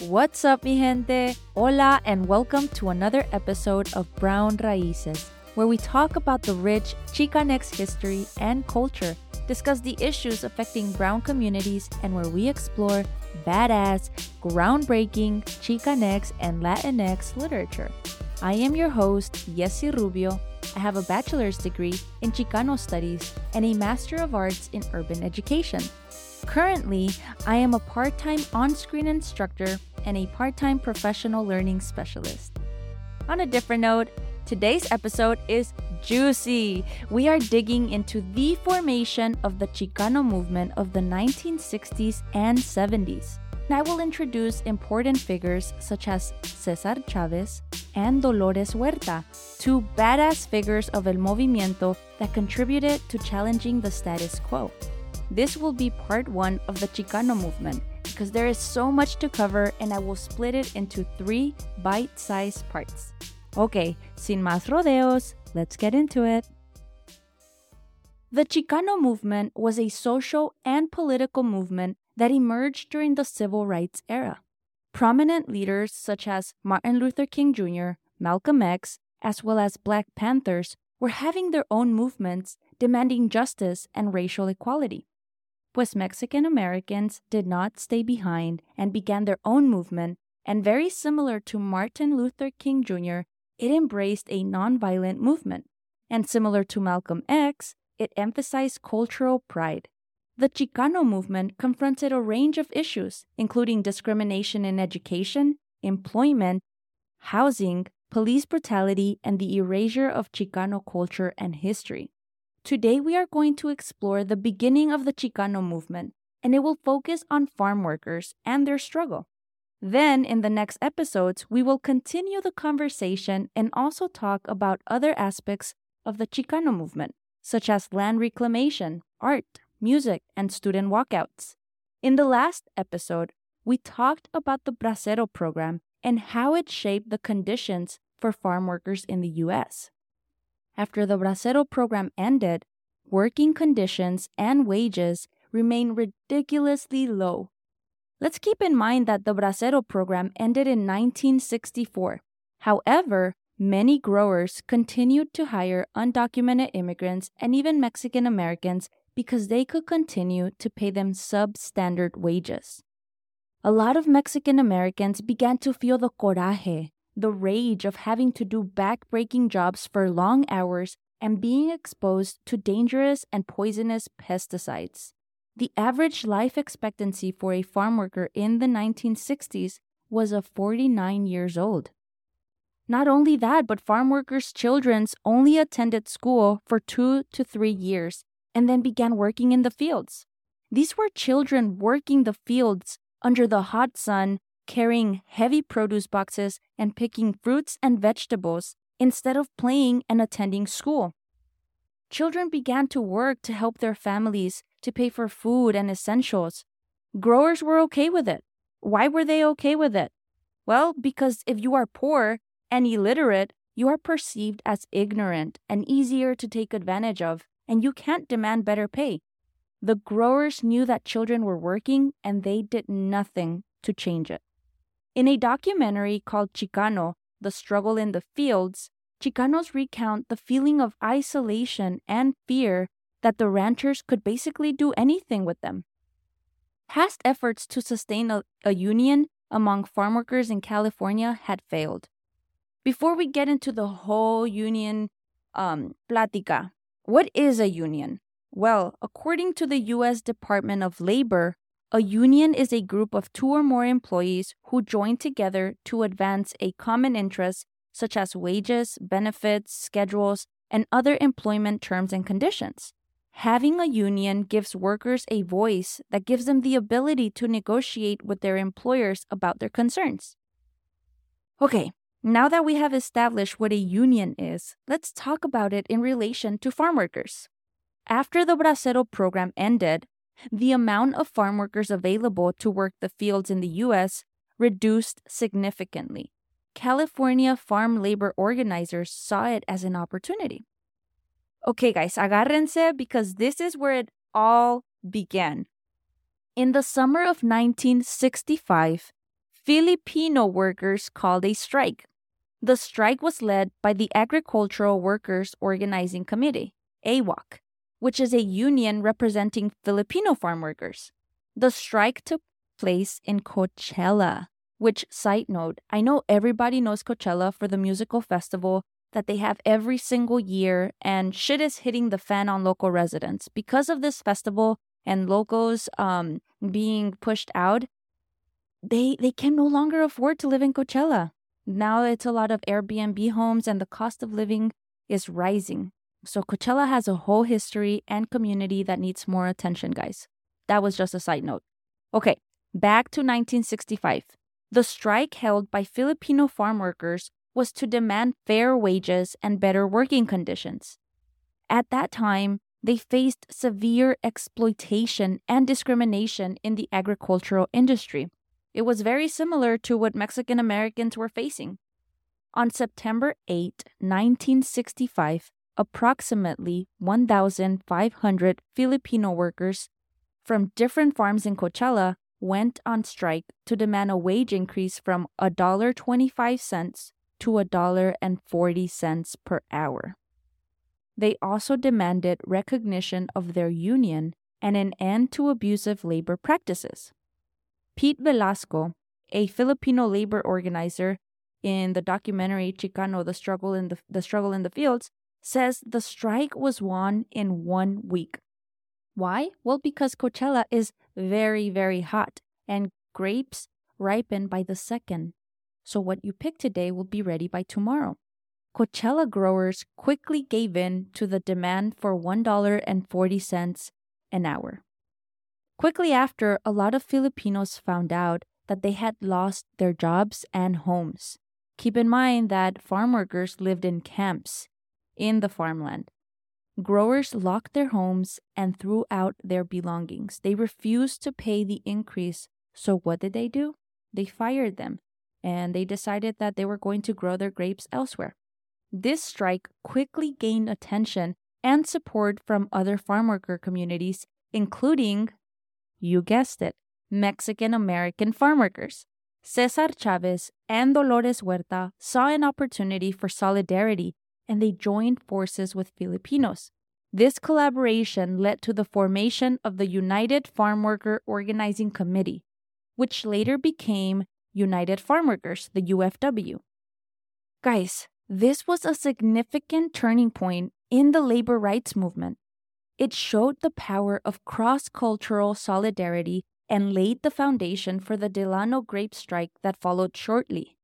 What's up, mi gente? Hola, and welcome to another episode of Brown Raíces, where we talk about the rich Chicanx history and culture, discuss the issues affecting brown communities, and where we explore badass, groundbreaking Chicanx and Latinx literature. I am your host, Yessi Rubio. I have a bachelor's degree in Chicano Studies and a Master of Arts in Urban Education. Currently, I am a part time on screen instructor and a part time professional learning specialist. On a different note, today's episode is juicy. We are digging into the formation of the Chicano movement of the 1960s and 70s. And I will introduce important figures such as Cesar Chavez and Dolores Huerta, two badass figures of El Movimiento that contributed to challenging the status quo. This will be part one of the Chicano movement because there is so much to cover and I will split it into three bite sized parts. Okay, sin más rodeos, let's get into it. The Chicano movement was a social and political movement that emerged during the civil rights era. Prominent leaders such as Martin Luther King Jr., Malcolm X, as well as Black Panthers were having their own movements demanding justice and racial equality pues Mexican Americans did not stay behind and began their own movement, and very similar to Martin Luther King Jr., it embraced a nonviolent movement. And similar to Malcolm X, it emphasized cultural pride. The Chicano movement confronted a range of issues, including discrimination in education, employment, housing, police brutality, and the erasure of Chicano culture and history. Today, we are going to explore the beginning of the Chicano movement, and it will focus on farm workers and their struggle. Then, in the next episodes, we will continue the conversation and also talk about other aspects of the Chicano movement, such as land reclamation, art, music, and student walkouts. In the last episode, we talked about the Bracero program and how it shaped the conditions for farm workers in the US. After the Bracero program ended, working conditions and wages remain ridiculously low. Let's keep in mind that the Bracero program ended in 1964. However, many growers continued to hire undocumented immigrants and even Mexican Americans because they could continue to pay them substandard wages. A lot of Mexican Americans began to feel the coraje, the rage of having to do back-breaking jobs for long hours and being exposed to dangerous and poisonous pesticides. The average life expectancy for a farm worker in the 1960s was of 49 years old. Not only that, but farm workers' children only attended school for two to three years and then began working in the fields. These were children working the fields under the hot sun carrying heavy produce boxes and picking fruits and vegetables instead of playing and attending school. Children began to work to help their families to pay for food and essentials. Growers were okay with it. Why were they okay with it? Well, because if you are poor and illiterate, you are perceived as ignorant and easier to take advantage of, and you can't demand better pay. The growers knew that children were working and they did nothing to change it. In a documentary called Chicano, The Struggle in the Fields, Chicanos recount the feeling of isolation and fear that the ranchers could basically do anything with them. Past efforts to sustain a, a union among farm workers in California had failed. Before we get into the whole union um, plática, what is a union? Well, according to the U.S. Department of Labor, a union is a group of two or more employees who join together to advance a common interest, such as wages, benefits, schedules, and other employment terms and conditions. Having a union gives workers a voice that gives them the ability to negotiate with their employers about their concerns. Okay, now that we have established what a union is, let's talk about it in relation to farm workers. After the Bracero program ended, the amount of farm workers available to work the fields in the US reduced significantly. California farm labor organizers saw it as an opportunity. Okay, guys, agárrense because this is where it all began. In the summer of 1965, Filipino workers called a strike. The strike was led by the Agricultural Workers Organizing Committee, AWOC, which is a union representing Filipino farm workers. The strike took place in Coachella, which, side note, I know everybody knows Coachella for the musical festival that they have every single year, and shit is hitting the fan on local residents. Because of this festival and locals um, being pushed out, they, they can no longer afford to live in Coachella. Now it's a lot of Airbnb homes, and the cost of living is rising. So Coachella has a whole history and community that needs more attention, guys. That was just a side note. Okay, back to 1965. The strike held by Filipino farm workers was to demand fair wages and better working conditions. At that time, they faced severe exploitation and discrimination in the agricultural industry. It was very similar to what Mexican Americans were facing. On September 8, 1965, approximately 1,500 Filipino workers from different farms in Coachella went on strike to demand a wage increase from $1.25 to $1.40 per hour. They also demanded recognition of their union and an end to abusive labor practices. Pete Velasco, a Filipino labor organizer in the documentary Chicano The Struggle in the, the Struggle in the Fields, says the strike was won in one week. Why? Well, because Coachella is very, very hot and grapes ripen by the second. So what you pick today will be ready by tomorrow. Coachella growers quickly gave in to the demand for $1.40 an hour. Quickly after, a lot of Filipinos found out that they had lost their jobs and homes. Keep in mind that farm workers lived in camps in the farmland. Growers locked their homes and threw out their belongings. They refused to pay the increase. So, what did they do? They fired them and they decided that they were going to grow their grapes elsewhere. This strike quickly gained attention and support from other farmworker communities, including, you guessed it, Mexican American farmworkers. Cesar Chavez and Dolores Huerta saw an opportunity for solidarity and they joined forces with Filipinos. This collaboration led to the formation of the United Farm Worker Organizing Committee, which later became United Farm Workers, the UFW. Guys, this was a significant turning point in the labor rights movement. It showed the power of cross cultural solidarity and laid the foundation for the Delano grape strike that followed shortly.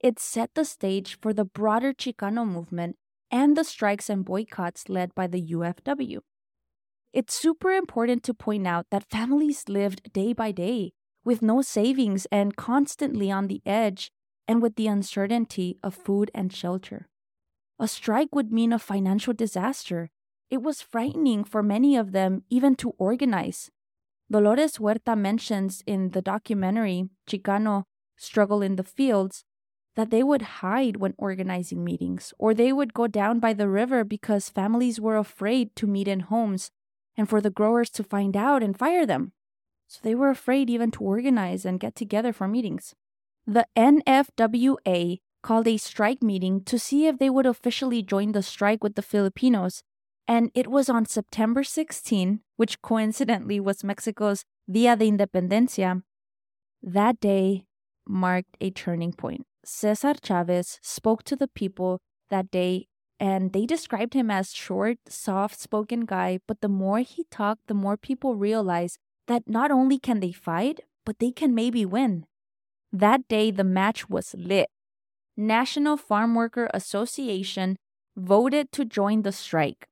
It set the stage for the broader Chicano movement and the strikes and boycotts led by the UFW. It's super important to point out that families lived day by day with no savings and constantly on the edge and with the uncertainty of food and shelter. A strike would mean a financial disaster. It was frightening for many of them even to organize. Dolores Huerta mentions in the documentary Chicano Struggle in the Fields that they would hide when organizing meetings, or they would go down by the river because families were afraid to meet in homes and for the growers to find out and fire them. So they were afraid even to organize and get together for meetings. The NFWA called a strike meeting to see if they would officially join the strike with the Filipinos, and it was on September 16, which coincidentally was Mexico's Dia de Independencia. That day marked a turning point. Cesar Chavez spoke to the people that day and they described him as short, soft spoken guy, but the more he talked, the more people realized that not only can they fight, but they can maybe win. That day the match was lit. National Farm Worker Association voted to join the strike.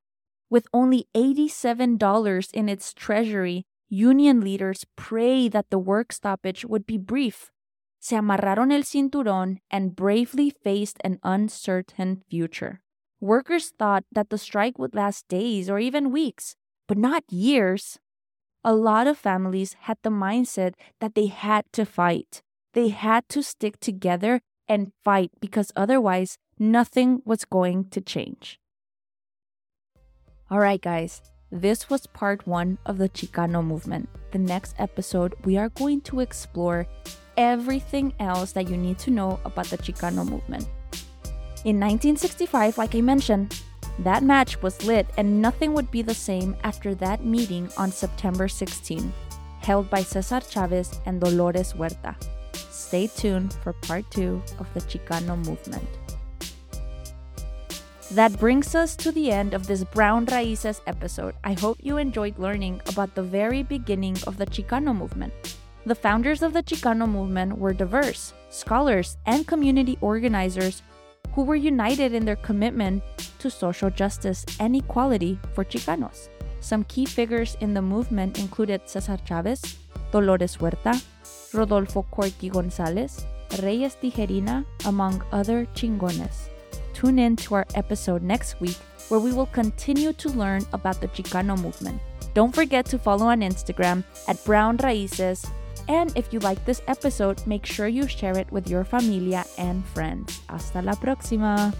With only $87 in its treasury, union leaders pray that the work stoppage would be brief se amarraron el cinturón and bravely faced an uncertain future. Workers thought that the strike would last days or even weeks, but not years. A lot of families had the mindset that they had to fight. They had to stick together and fight because otherwise nothing was going to change. All right, guys, this was part one of the Chicano movement. The next episode, we are going to explore everything else that you need to know about the Chicano movement. In 1965, like I mentioned, that match was lit and nothing would be the same after that meeting on September 16, held by Cesar Chavez and Dolores Huerta. Stay tuned for part two of the Chicano movement. That brings us to the end of this Brown Raíces episode. I hope you enjoyed learning about the very beginning of the Chicano movement. The founders of the Chicano movement were diverse, scholars, and community organizers who were united in their commitment to social justice and equality for Chicanos. Some key figures in the movement included Cesar Chavez, Dolores Huerta, Rodolfo Corky Gonzales, Reies Tijerina, among other chingones. Tune in to our episode next week where we will continue to learn about the Chicano movement. Don't forget to follow on Instagram at Brown Raíces. And if you like this episode, make sure you share it with your familia and friends. Hasta la próxima!